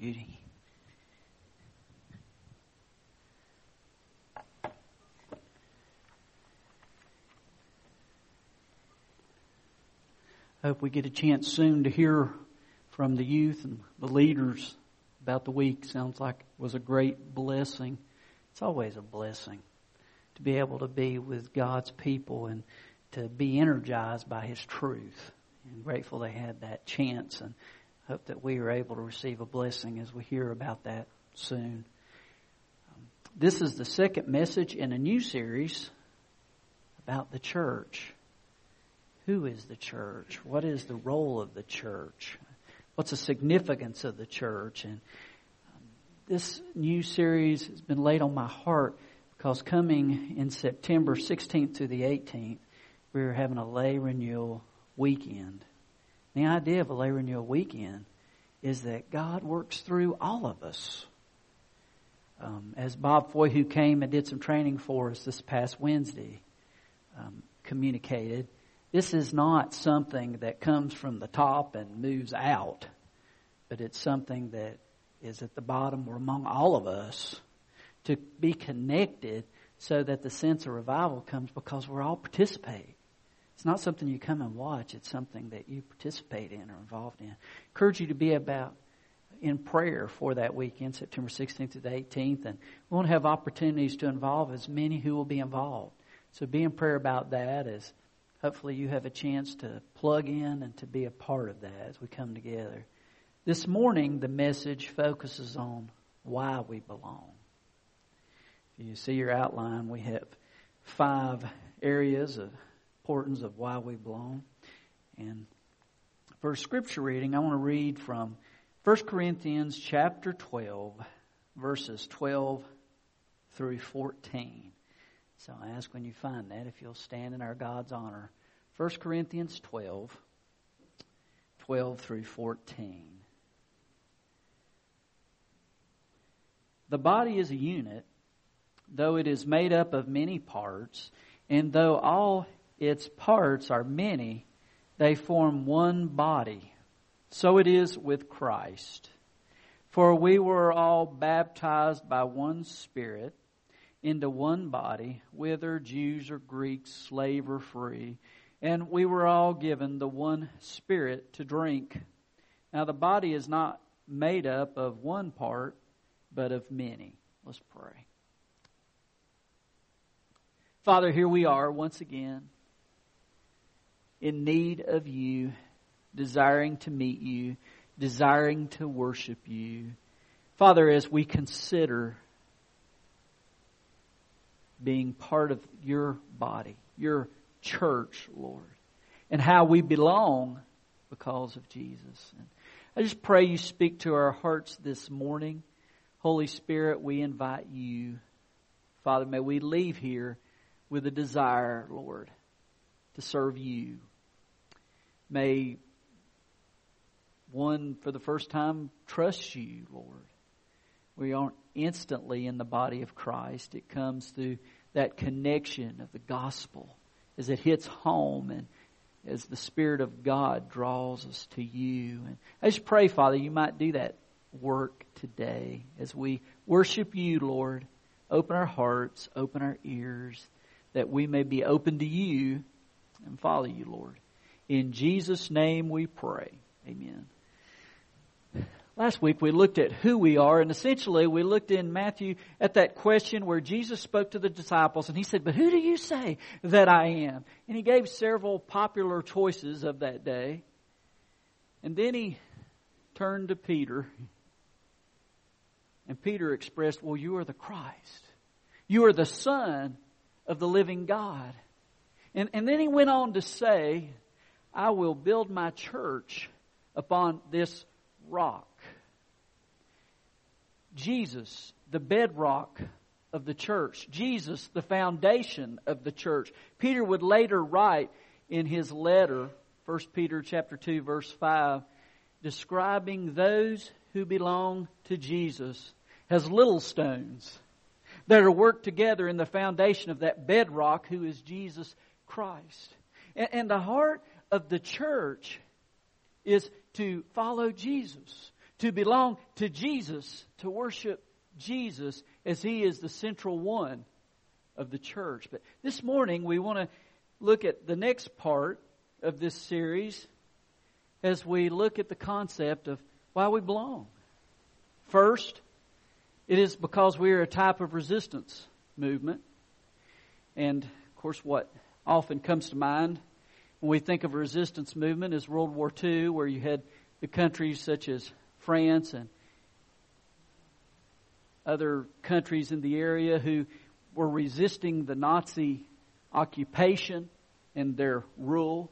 Judy. Hope we get a chance soon to hear from the youth and the leaders about the week. Sounds like it was a great blessing. It's always a blessing to be able to be with God's people and to be energized by His truth. And grateful they had that chance and hope that we are able to receive a blessing as we hear about that soon. Um, this is the second message in a new series about the church. Who is the church? What is the role of the church? What's the significance of the church? And um, this new series has been laid on my heart because coming in September 16th to the 18th, we're having a lay renewal weekend. The idea of a lay renewal weekend is that God works through all of us. Um, as Bob Foy, who came and did some training for us this past Wednesday, um, communicated, this is not something that comes from the top and moves out, but it's something that is at the bottom or among all of us to be connected so that the sense of revival comes because we're all participating. It's not something you come and watch, it's something that you participate in or involved in. I encourage you to be about in prayer for that weekend, September 16th to the 18th, and we want to have opportunities to involve as many who will be involved. So be in prayer about that as hopefully you have a chance to plug in and to be a part of that as we come together. This morning, the message focuses on why we belong. If you see your outline, we have five areas of importance of why we belong. And for scripture reading, I want to read from 1 Corinthians chapter 12, verses 12 through 14. So I ask when you find that if you'll stand in our God's honor. 1 Corinthians 12, 12 through 14. The body is a unit, though it is made up of many parts, and though all its parts are many, they form one body. So it is with Christ. For we were all baptized by one Spirit into one body, whether Jews or Greeks, slave or free, and we were all given the one Spirit to drink. Now the body is not made up of one part, but of many. Let's pray. Father, here we are once again in need of you, desiring to meet you, desiring to worship you. Father, as we consider being part of your body, your church, Lord, and how we belong because of Jesus. And I just pray you speak to our hearts this morning. Holy Spirit, we invite you. Father, may we leave here with a desire, Lord, to serve you. May one, for the first time, trust you, Lord. We aren't instantly in the body of Christ. It comes through that connection of the gospel as it hits home and as the Spirit of God draws us to you. And I just pray, Father, you might do that work today as we worship you, Lord. Open our hearts, open our ears, that we may be open to you and follow you, Lord. In Jesus' name we pray. Amen. Last week we looked at who we are, and essentially we looked in Matthew at that question where Jesus spoke to the disciples, and he said, But who do you say that I am? And he gave several popular choices of that day. And then he turned to Peter, and Peter expressed, Well, you are the Christ. You are the Son of the living God. And, and then he went on to say, I will build my church upon this rock. Jesus, the bedrock of the church. Jesus, the foundation of the church. Peter would later write in his letter, 1 Peter chapter 2 verse 5, describing those who belong to Jesus as little stones that are worked together in the foundation of that bedrock who is Jesus Christ. And, and the heart of the church is to follow Jesus, to belong to Jesus, to worship Jesus as He is the central one of the church. But this morning we want to look at the next part of this series as we look at the concept of why we belong. First, it is because we are a type of resistance movement. And of course, what often comes to mind when we think of a resistance movement is World War II, where you had the countries such as France and other countries in the area who were resisting the Nazi occupation and their rule.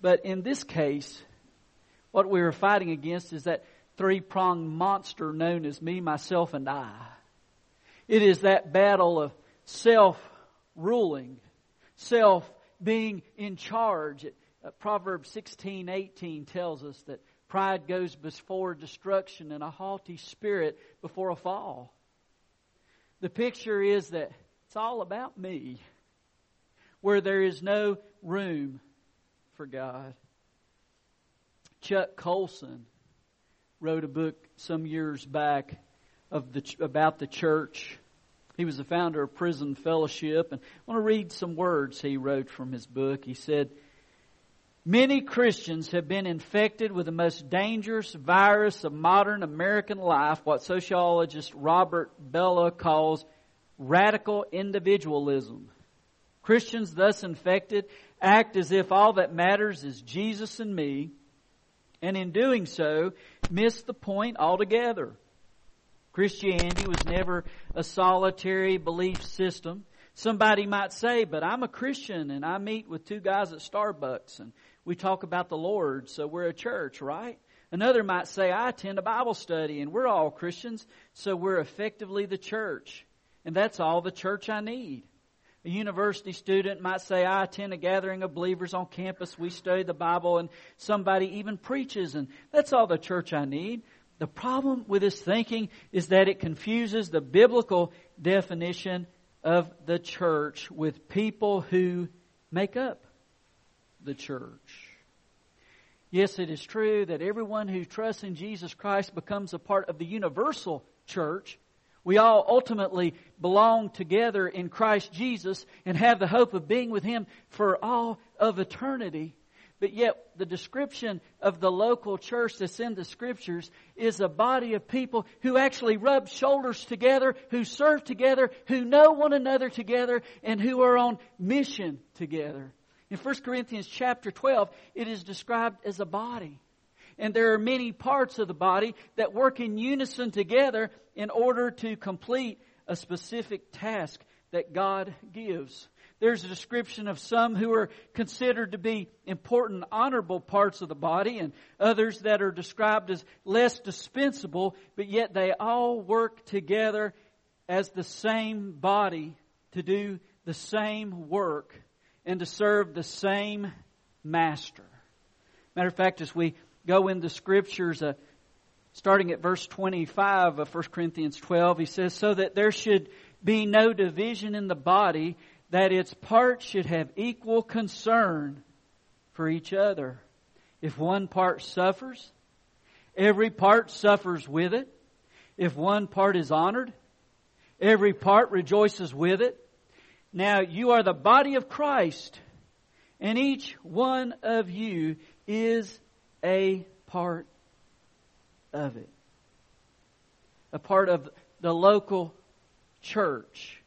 But in this case, what we were fighting against is that three pronged monster known as me, myself, and I. It is that battle of self ruling, self being in charge. Uh, Proverbs sixteen eighteen tells us that pride goes before destruction and a haughty spirit before a fall. The picture is that it's all about me, where there is no room for God. Chuck Colson wrote a book some years back of the, about the church. He was the founder of Prison Fellowship, and I want to read some words he wrote from his book. He said, Many Christians have been infected with the most dangerous virus of modern American life, what sociologist Robert Bellah calls radical individualism. Christians thus infected act as if all that matters is Jesus and me, and in doing so, miss the point altogether. Christianity was never a solitary belief system. Somebody might say, but I'm a Christian and I meet with two guys at Starbucks and we talk about the Lord, so we're a church, right? Another might say, I attend a Bible study and we're all Christians, so we're effectively the church. And that's all the church I need. A university student might say, I attend a gathering of believers on campus, we study the Bible, and somebody even preaches, and that's all the church I need. The problem with this thinking is that it confuses the biblical definition of the church with people who make up the church. Yes, it is true that everyone who trusts in Jesus Christ becomes a part of the universal church, we all ultimately belong together in Christ Jesus and have the hope of being with Him for all of eternity. But yet, the description of the local church that's in the scriptures is a body of people who actually rub shoulders together, who serve together, who know one another together, and who are on mission together. In 1 Corinthians chapter 12, it is described as a body and there are many parts of the body that work in unison together in order to complete a specific task that God gives. There's a description of some who are considered to be important, honorable parts of the body, and others that are described as less dispensable, but yet they all work together as the same body to do the same work and to serve the same master. Matter of fact, as we go in the scriptures, uh, starting at verse 25 of 1 Corinthians 12, he says, So that there should be no division in the body, that its parts should have equal concern for each other. If one part suffers, every part suffers with it. If one part is honored, every part rejoices with it. Now you are the body of Christ, and each one of you is a part of it. A part of the local church.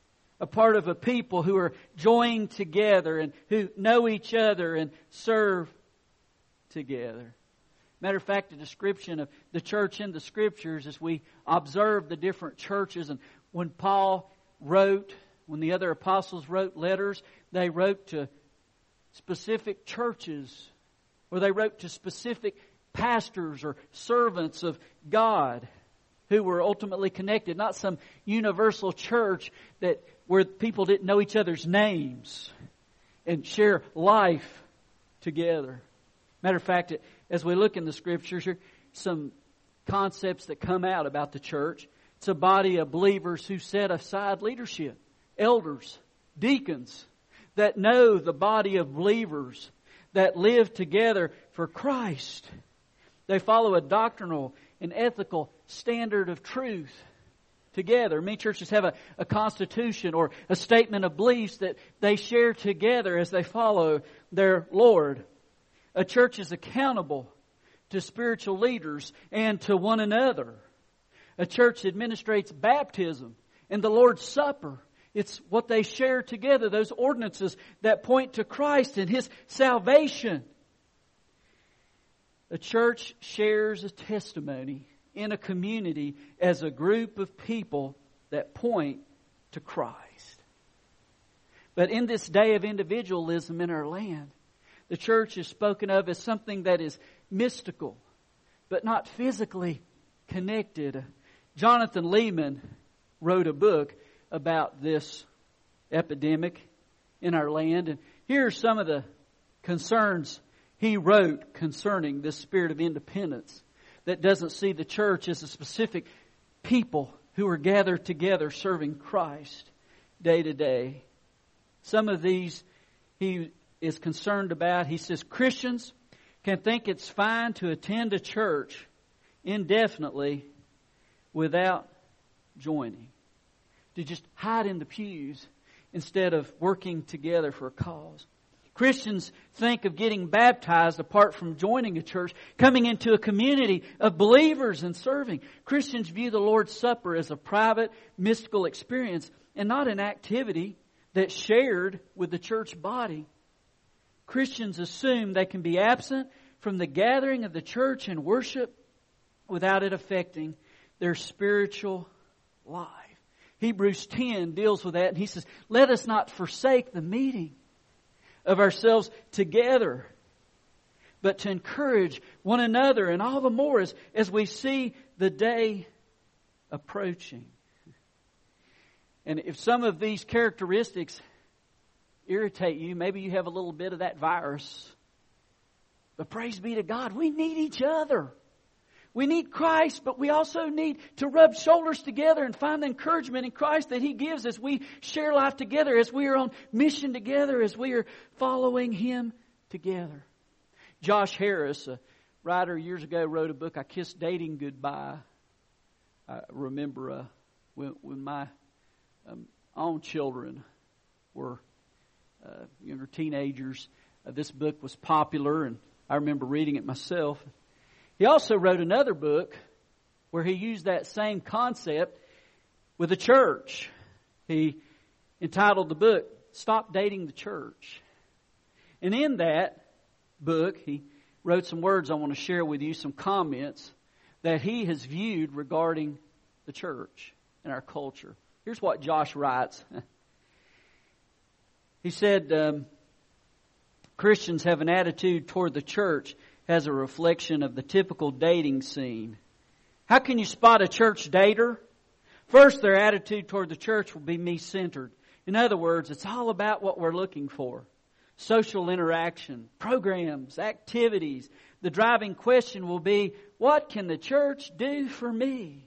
A part of a people who are joined together and who know each other and serve together. Matter of fact, a description of the church in the scriptures as we observe the different churches and when Paul wrote, when the other apostles wrote letters, they wrote to specific churches or they wrote to specific pastors or servants of God who were ultimately connected, not some universal church that where people didn't know each other's names and share life together. Matter of fact, as we look in the scriptures, some concepts that come out about the church. It's a body of believers who set aside leadership, elders, deacons that know the body of believers that live together for Christ. They follow a doctrinal an ethical standard of truth together. Many churches have a, a constitution or a statement of beliefs that they share together as they follow their Lord. A church is accountable to spiritual leaders and to one another. A church administrates baptism and the Lord's Supper. It's what they share together, those ordinances that point to Christ and His salvation. A church shares a testimony in a community as a group of people that point to Christ. But in this day of individualism in our land, the church is spoken of as something that is mystical, but not physically connected. Jonathan Leeman wrote a book about this epidemic in our land, and here are some of the concerns he wrote concerning this spirit of independence that doesn't see the church as a specific people who are gathered together serving Christ day to day. Some of these he is concerned about. He says Christians can think it's fine to attend a church indefinitely without joining. To just hide in the pews instead of working together for a cause. Christians think of getting baptized apart from joining a church, coming into a community of believers and serving. Christians view the Lord's Supper as a private, mystical experience and not an activity that's shared with the church body. Christians assume they can be absent from the gathering of the church and worship without it affecting their spiritual life. Hebrews 10 deals with that and he says, let us not forsake the meeting of ourselves together, but to encourage one another and all the more as, as we see the day approaching. And if some of these characteristics irritate you, maybe you have a little bit of that virus. But praise be to God, we need each other. We need Christ, but we also need to rub shoulders together and find the encouragement in Christ that He gives as we share life together, as we are on mission together, as we are following Him together. Josh Harris, a writer years ago, wrote a book, I Kissed Dating Goodbye. I remember uh, when, when my um, own children were uh, younger teenagers, uh, this book was popular, and I remember reading it myself. He also wrote another book where he used that same concept with the church. He entitled the book, Stop Dating the Church. And in that book, he wrote some words I want to share with you, some comments that he has viewed regarding the church and our culture. Here's what Josh writes. he said, um, Christians have an attitude toward the church has a reflection of the typical dating scene. How can you spot a church dater? First, their attitude toward the church will be me centered. In other words, it's all about what we're looking for. Social interaction, programs, activities. The driving question will be, what can the church do for me?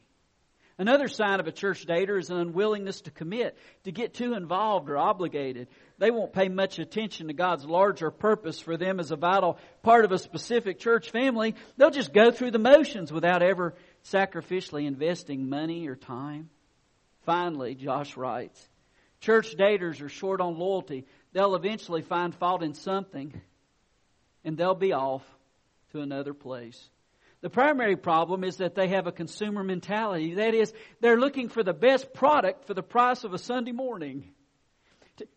Another sign of a church dater is an unwillingness to commit, to get too involved or obligated. They won't pay much attention to God's larger purpose for them as a vital part of a specific church family. They'll just go through the motions without ever sacrificially investing money or time. Finally, Josh writes, church daters are short on loyalty. They'll eventually find fault in something and they'll be off to another place. The primary problem is that they have a consumer mentality. That is, they're looking for the best product for the price of a Sunday morning.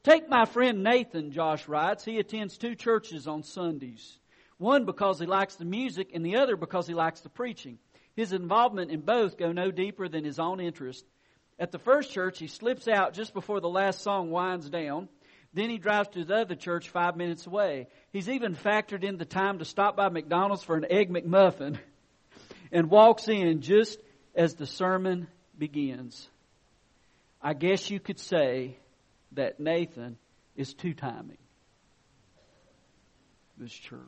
Take my friend Nathan, Josh writes. He attends two churches on Sundays. One because he likes the music and the other because he likes the preaching. His involvement in both go no deeper than his own interest. At the first church, he slips out just before the last song winds down. Then he drives to the other church five minutes away. He's even factored in the time to stop by McDonald's for an egg McMuffin and walks in just as the sermon begins. I guess you could say that Nathan is two timing this church.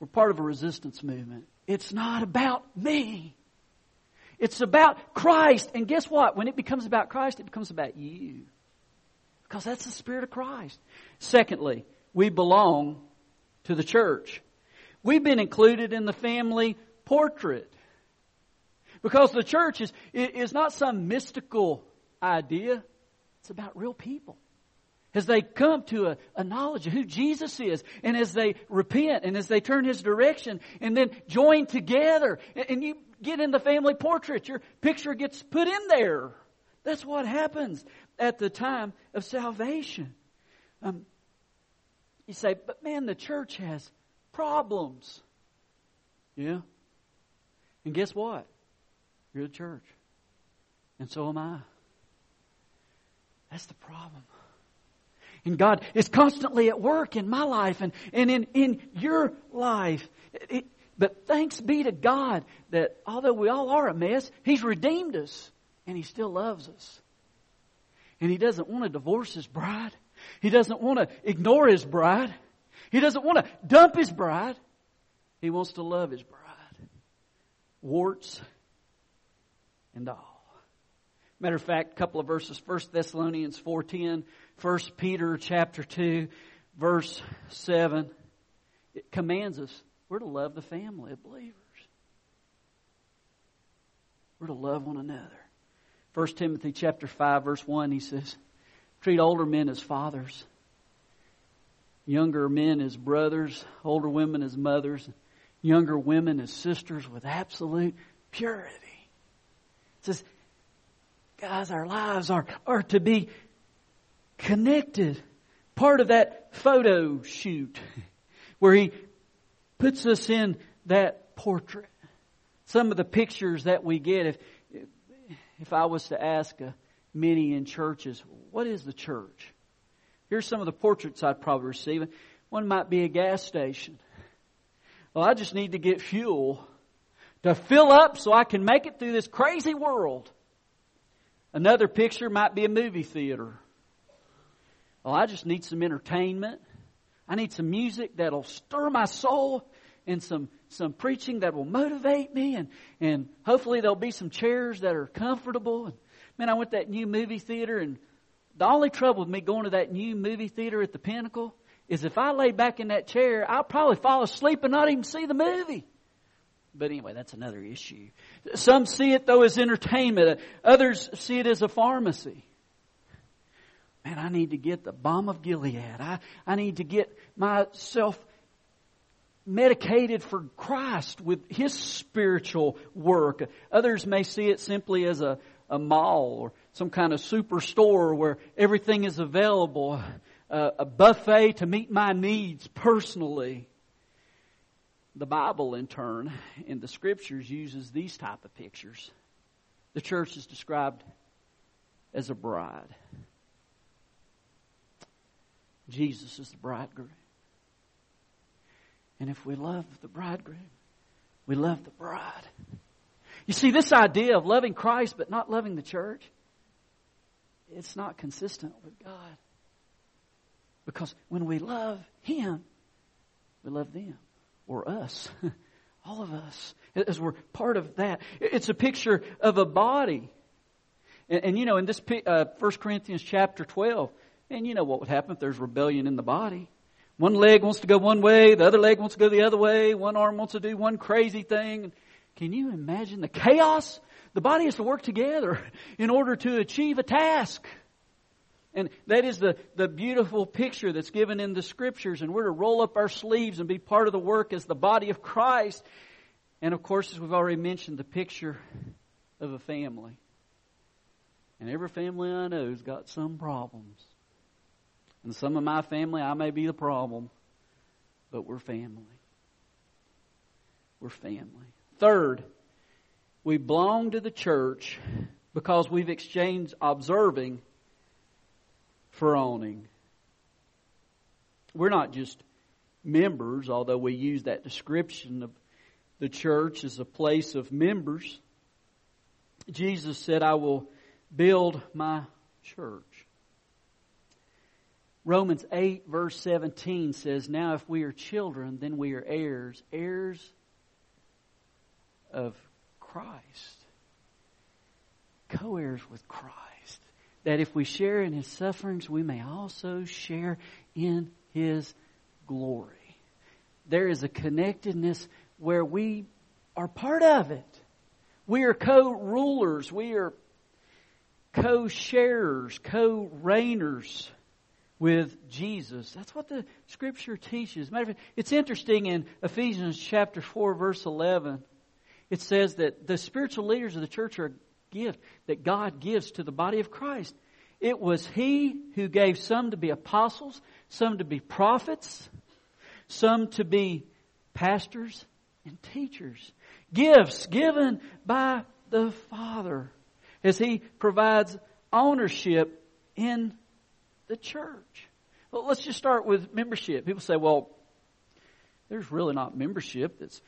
We're part of a resistance movement. It's not about me. It's about Christ. And guess what? When it becomes about Christ, it becomes about you. Because that's the Spirit of Christ. Secondly, we belong to the church. We've been included in the family portrait. Because the church is, is not some mystical idea. It's about real people. As they come to a, a, knowledge of who Jesus is, and as they repent, and as they turn His direction, and then join together, and, and you get in the family portrait, your picture gets put in there. That's what happens at the time of salvation. Um, you say, but man, the church has problems. Yeah. And guess what? You're the church. And so am I. That's the problem. And God is constantly at work in my life and, and in, in your life. It, but thanks be to God that although we all are a mess, He's redeemed us and He still loves us. And He doesn't want to divorce His bride. He doesn't want to ignore His bride. He doesn't want to dump His bride. He wants to love His bride. Warts and all. Matter of fact, a couple of verses, 1 Thessalonians 4.10, 1 Peter chapter 2, verse 7, it commands us, we're to love the family of believers. We're to love one another. 1 Timothy chapter 5, verse 1, he says, treat older men as fathers, younger men as brothers, older women as mothers, younger women as sisters with absolute purity. It says, guys, our lives are, are to be connected. Part of that photo shoot where he puts us in that portrait. Some of the pictures that we get, if, if I was to ask many in churches, what is the church? Here's some of the portraits I'd probably receive. One might be a gas station. Well, I just need to get fuel to fill up so I can make it through this crazy world. Another picture might be a movie theater. Well, I just need some entertainment. I need some music that'll stir my soul and some, some preaching that will motivate me and, and hopefully there'll be some chairs that are comfortable. And man, I went to that new movie theater and the only trouble with me going to that new movie theater at the Pinnacle is if I lay back in that chair, I'll probably fall asleep and not even see the movie. But anyway, that's another issue. Some see it though as entertainment. Others see it as a pharmacy. Man, I need to get the balm of Gilead. I, I need to get myself medicated for Christ with His spiritual work. Others may see it simply as a, a mall or some kind of superstore where everything is available, a, a buffet to meet my needs personally. The Bible, in turn, in the Scriptures, uses these type of pictures. The church is described as a bride. Jesus is the bridegroom. And if we love the bridegroom, we love the bride. You see, this idea of loving Christ but not loving the church, it's not consistent with God. Because when we love Him, we love them or us. All of us, as we're part of that. It's a picture of a body. And, and you know, in this uh, 1 Corinthians chapter 12, and you know what would happen if there's rebellion in the body. One leg wants to go one way, the other leg wants to go the other way, one arm wants to do one crazy thing. Can you imagine the chaos? The body has to work together in order to achieve a task. And that is the, the beautiful picture that's given in the scriptures. And we're to roll up our sleeves and be part of the work as the body of Christ. And of course, as we've already mentioned, the picture of a family. And every family I know has got some problems. And some of my family, I may be the problem, but we're family. We're family. Third, we belong to the church because we've exchanged observing for owning. We're not just members, although we use that description of the church as a place of members. Jesus said, I will build my church. Romans 8 verse 17 says, Now if we are children, then we are heirs, heirs of Christ. Co-heirs with Christ that if we share in his sufferings, we may also share in his glory. There is a connectedness where we are part of it. We are co-rulers. We are co-sharers, co-reigners with Jesus. That's what the scripture teaches. Matter of fact, it's interesting in Ephesians chapter 4 verse 11. It says that the spiritual leaders of the church are gift that God gives to the body of Christ. It was He who gave some to be apostles, some to be prophets, some to be pastors and teachers. Gifts given by the Father as He provides ownership in the church. Well, let's just start with membership. People say, well, there's really not membership that's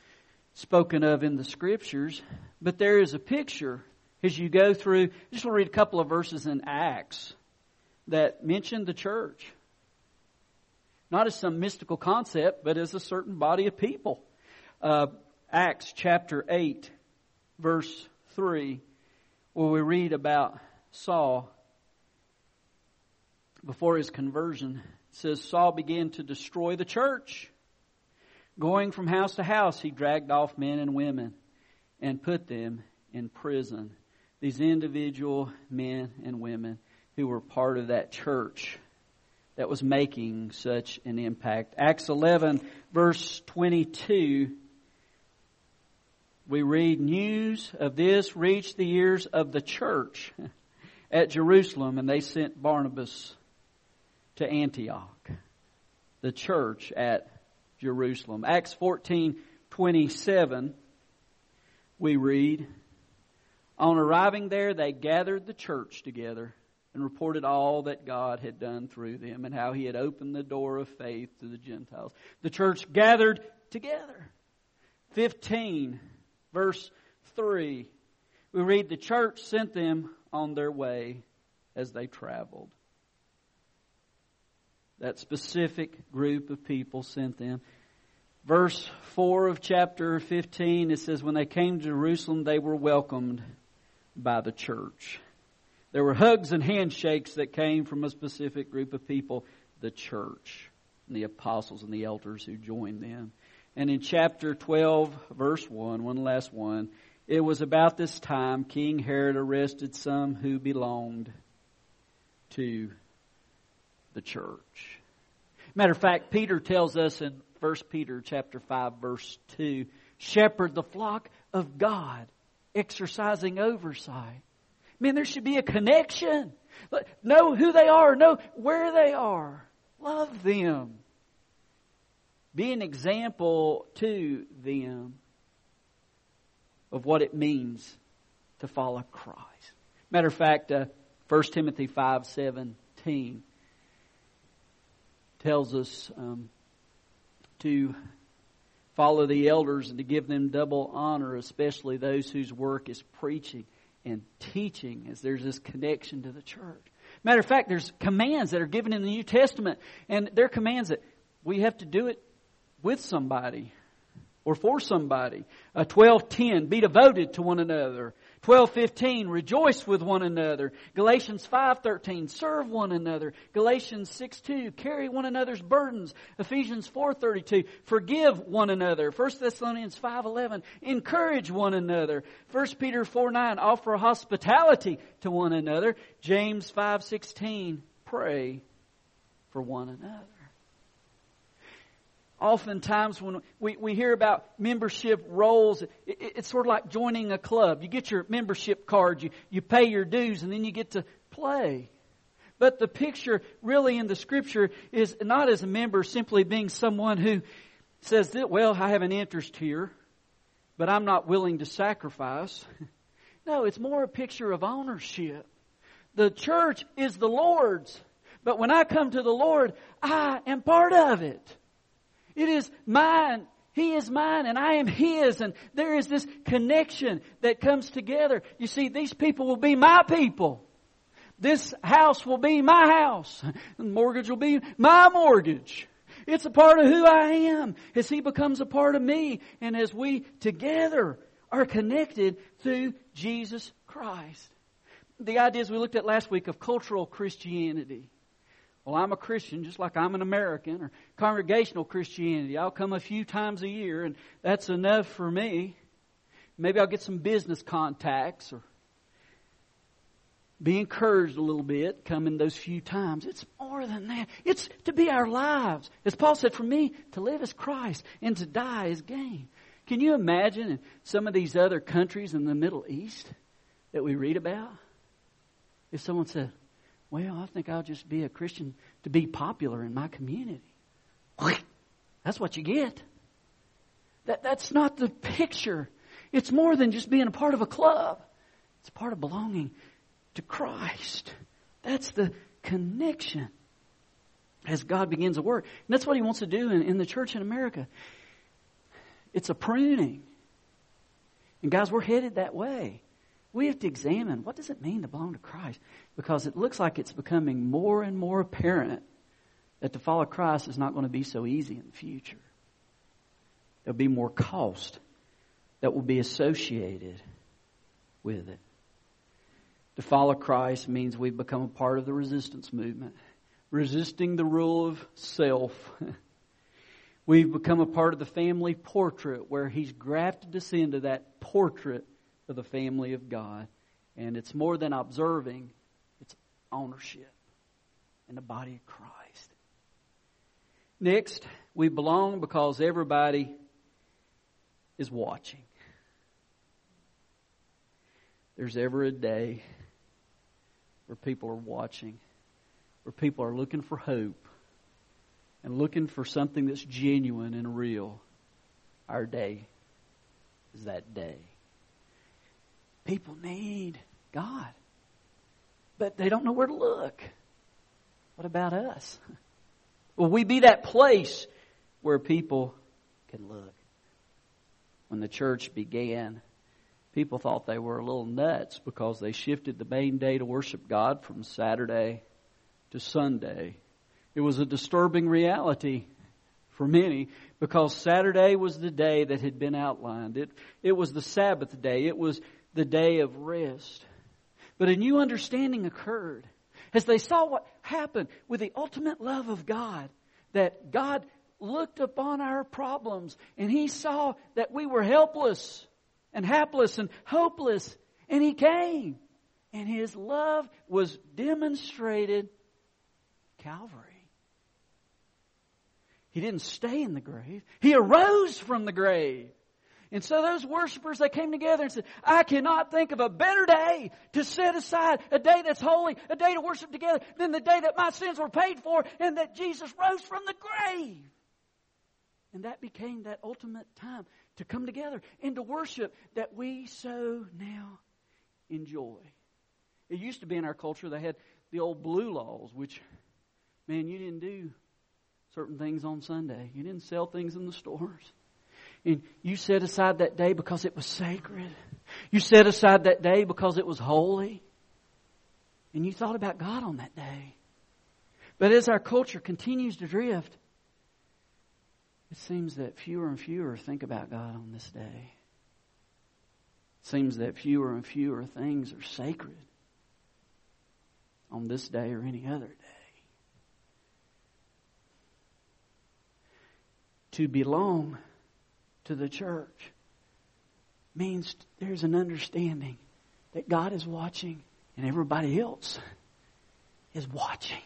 spoken of in the scriptures, but there is a picture as you go through. Just want to read a couple of verses in Acts that mention the church. Not as some mystical concept, but as a certain body of people. Uh, Acts chapter 8, verse 3, where we read about Saul before his conversion. It says, Saul began to destroy the church. Going from house to house, he dragged off men and women and put them in prison. These individual men and women who were part of that church that was making such an impact. Acts 11 verse 22 we read news of this reached the ears of the church at Jerusalem and they sent Barnabas to Antioch. The church at Jerusalem. Acts 14, 27 we read, on arriving there, they gathered the church together and reported all that God had done through them and how He had opened the door of faith to the Gentiles. The church gathered together. 15, verse 3. We read, The church sent them on their way as they traveled. That specific group of people sent them. Verse 4 of chapter 15, it says, When they came to Jerusalem, they were welcomed by the church. There were hugs and handshakes that came from a specific group of people, the church, and the apostles and the elders who joined them. And in chapter 12, verse 1, one last one, it was about this time King Herod arrested some who belonged to the church. Matter of fact, Peter tells us in 1 Peter chapter 5 verse 2, shepherd the flock of God, exercising oversight. Man, there should be a connection. Know who they are. Know where they are. Love them. Be an example to them of what it means to follow Christ. Matter of fact, uh, 1 Timothy 5 17 tells us um, to follow the elders and to give them double honor, especially those whose work is preaching and teaching as there's this connection to the church. Matter of fact, there's commands that are given in the New Testament, and they're commands that we have to do it with somebody or for somebody. Uh, 1210, be devoted to one another. 12:15 rejoice with one another. Galatians 5:13 serve one another. Galatians 6:2 carry one another's burdens. Ephesians 4:32 forgive one another. 1 Thessalonians 5:11 encourage one another. 1 Peter 4:9 offer hospitality to one another. James 5:16 pray for one another oftentimes when we, we hear about membership roles, it, it's sort of like joining a club. You get your membership card, you, you pay your dues, and then you get to play. But the picture really in the scripture is not as a member simply being someone who says that, well, I have an interest here, but I'm not willing to sacrifice. No, it's more a picture of ownership. The church is the Lord's, but when I come to the Lord, I am part of it. It is mine. He is mine and I am His and there is this connection that comes together. You see, these people will be my people. This house will be my house. The mortgage will be my mortgage. It's a part of who I am as He becomes a part of me and as we together are connected through Jesus Christ. The ideas we looked at last week of cultural Christianity. Well, I'm a Christian just like I'm an American, or congregational Christianity. I'll come a few times a year and that's enough for me. Maybe I'll get some business contacts or be encouraged a little bit coming those few times. It's more than that. It's to be our lives. As Paul said, for me, to live is Christ and to die is gain. Can you imagine in some of these other countries in the Middle East that we read about? If someone said, well, I think I'll just be a Christian to be popular in my community. That's what you get. That, that's not the picture. It's more than just being a part of a club. It's part of belonging to Christ. That's the connection as God begins to work. And that's what He wants to do in, in the church in America. It's a pruning. And guys, we're headed that way. We have to examine what does it mean to belong to Christ? Because it looks like it's becoming more and more apparent that to follow Christ is not going to be so easy in the future. There'll be more cost that will be associated with it. To follow Christ means we've become a part of the resistance movement, resisting the rule of self. we've become a part of the family portrait where He's grafted us into that portrait of the family of God. And it's more than observing, it's ownership in the body of Christ. Next, we belong because everybody is watching. There's ever a day where people are watching, where people are looking for hope and looking for something that's genuine and real. Our day is that day. People need God, but they don't know where to look. What about us? Will we be that place where people can look? When the church began, people thought they were a little nuts because they shifted the main day to worship God from Saturday to Sunday. It was a disturbing reality for many because Saturday was the day that had been outlined. It, it was the Sabbath day. It was the day of rest. But a new understanding occurred as they saw what happened with the ultimate love of God. That God looked upon our problems and He saw that we were helpless and hapless and hopeless. And he came. And his love was demonstrated Calvary. He didn't stay in the grave. He arose from the grave. And so those worshipers, they came together and said, I cannot think of a better day to set aside a day that's holy, a day to worship together than the day that my sins were paid for and that Jesus rose from the grave. And that became that ultimate time to come together and to worship that we so now enjoy. It used to be in our culture they had the old blue laws, which, man, you didn't do certain things on Sunday. You didn't sell things in the stores. And you set aside that day because it was sacred. You set aside that day because it was holy. And you thought about God on that day. But as our culture continues to drift, it seems that fewer and fewer think about God on this day. It seems that fewer and fewer things are sacred on this day or any other day. To belong to the church means there's an understanding that God is watching and everybody else is watching.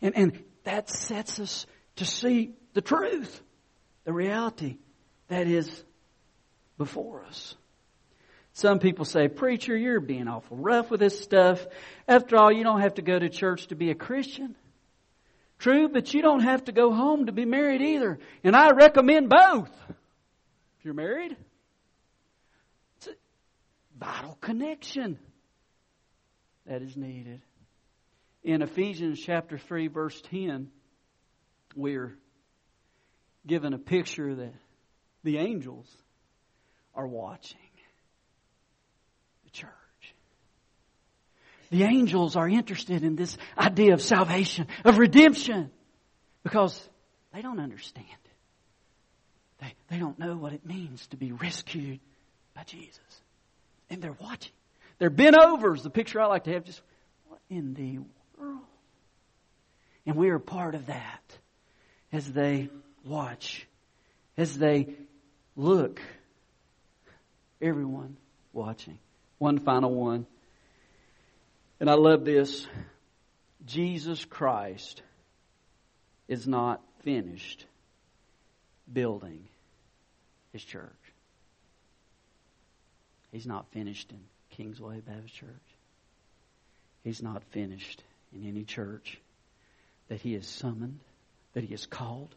And, and that sets us to see the truth, the reality that is before us. Some people say, Preacher, you're being awful rough with this stuff. After all, you don't have to go to church to be a Christian. True, but you don't have to go home to be married either. And I recommend both. If you're married, it's a vital connection that is needed. In Ephesians chapter 3, verse 10, we're given a picture that the angels are watching the church. The angels are interested in this idea of salvation, of redemption, because they don't understand. They, they don't know what it means to be rescued by Jesus. And they're watching. They're bent over is the picture I like to have. Just, what in the world? And we are part of that as they watch, as they look everyone watching. One final one. And I love this. Jesus Christ is not finished building his church. He's not finished in Kingsway Baptist Church. He's not finished in any church that he has summoned, that he has called,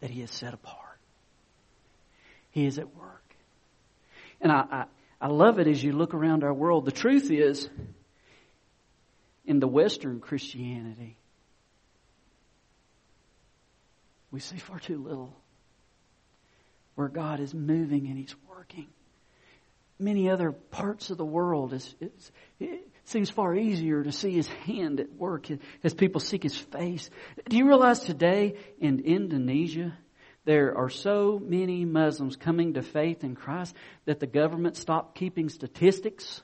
that he has set apart. He is at work. And I, I, I love it as you look around our world. The truth is, in the Western Christianity, we see far too little where God is moving and He's working. Many other parts of the world, it's, it seems far easier to see His hand at work as people seek His face. Do you realize today in Indonesia, there are so many Muslims coming to faith in Christ that the government stopped keeping statistics?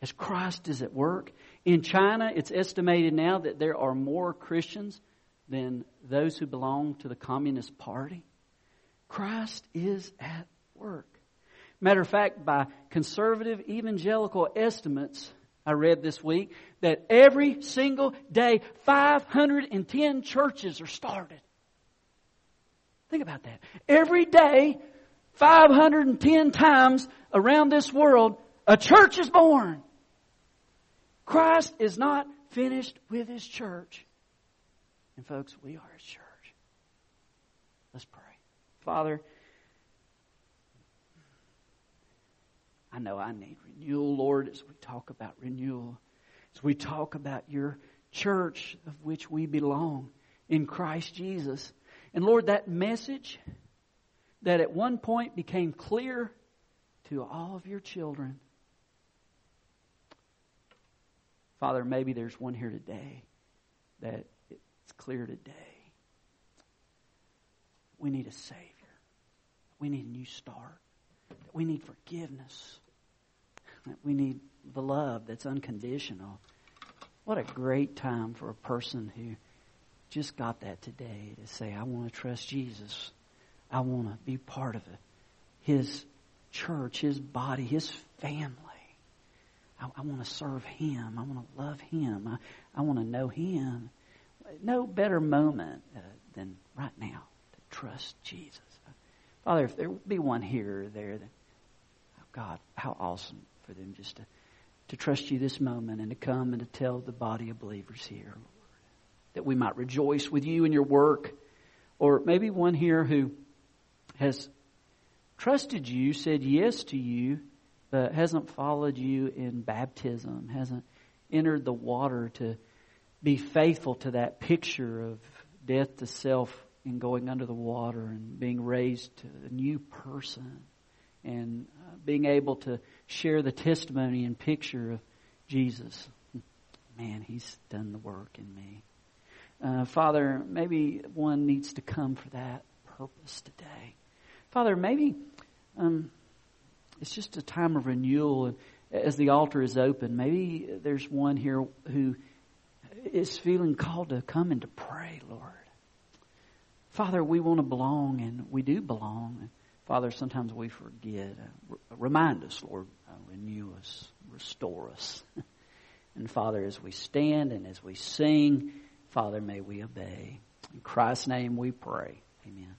As Christ is at work. In China, it's estimated now that there are more Christians than those who belong to the Communist Party. Christ is at work. Matter of fact, by conservative evangelical estimates, I read this week that every single day 510 churches are started. Think about that. Every day, 510 times around this world, a church is born. Christ is not finished with his church. And folks, we are a church. Let's pray. Father, I know I need renewal, Lord, as we talk about renewal, as we talk about your church of which we belong in Christ Jesus. And Lord, that message that at one point became clear to all of your children. Father, maybe there's one here today that it's clear today. We need a Savior. We need a new start. We need forgiveness. We need the love that's unconditional. What a great time for a person who just got that today to say, I want to trust Jesus. I want to be part of it. His church, His body, His family. I, I want to serve Him. I want to love Him. I, I want to know Him. No better moment uh, than right now to trust Jesus. Father, if there be one here or there, then, oh God, how awesome for them just to, to trust you this moment and to come and to tell the body of believers here, Lord, that we might rejoice with you in your work. Or maybe one here who has trusted you, said yes to you, but hasn't followed you in baptism, hasn't entered the water to be faithful to that picture of death to self and going under the water and being raised to a new person and uh, being able to share the testimony and picture of Jesus. Man, He's done the work in me. Uh, Father, maybe one needs to come for that purpose today. Father, maybe um, it's just a time of renewal. And as the altar is open, maybe there's one here who is feeling called to come and to pray, Lord. Father, we want to belong, and we do belong. Father, sometimes we forget. Remind us, Lord. Uh, renew us. Restore us. and Father, as we stand and as we sing, Father, may we obey. In Christ's name we pray. Amen.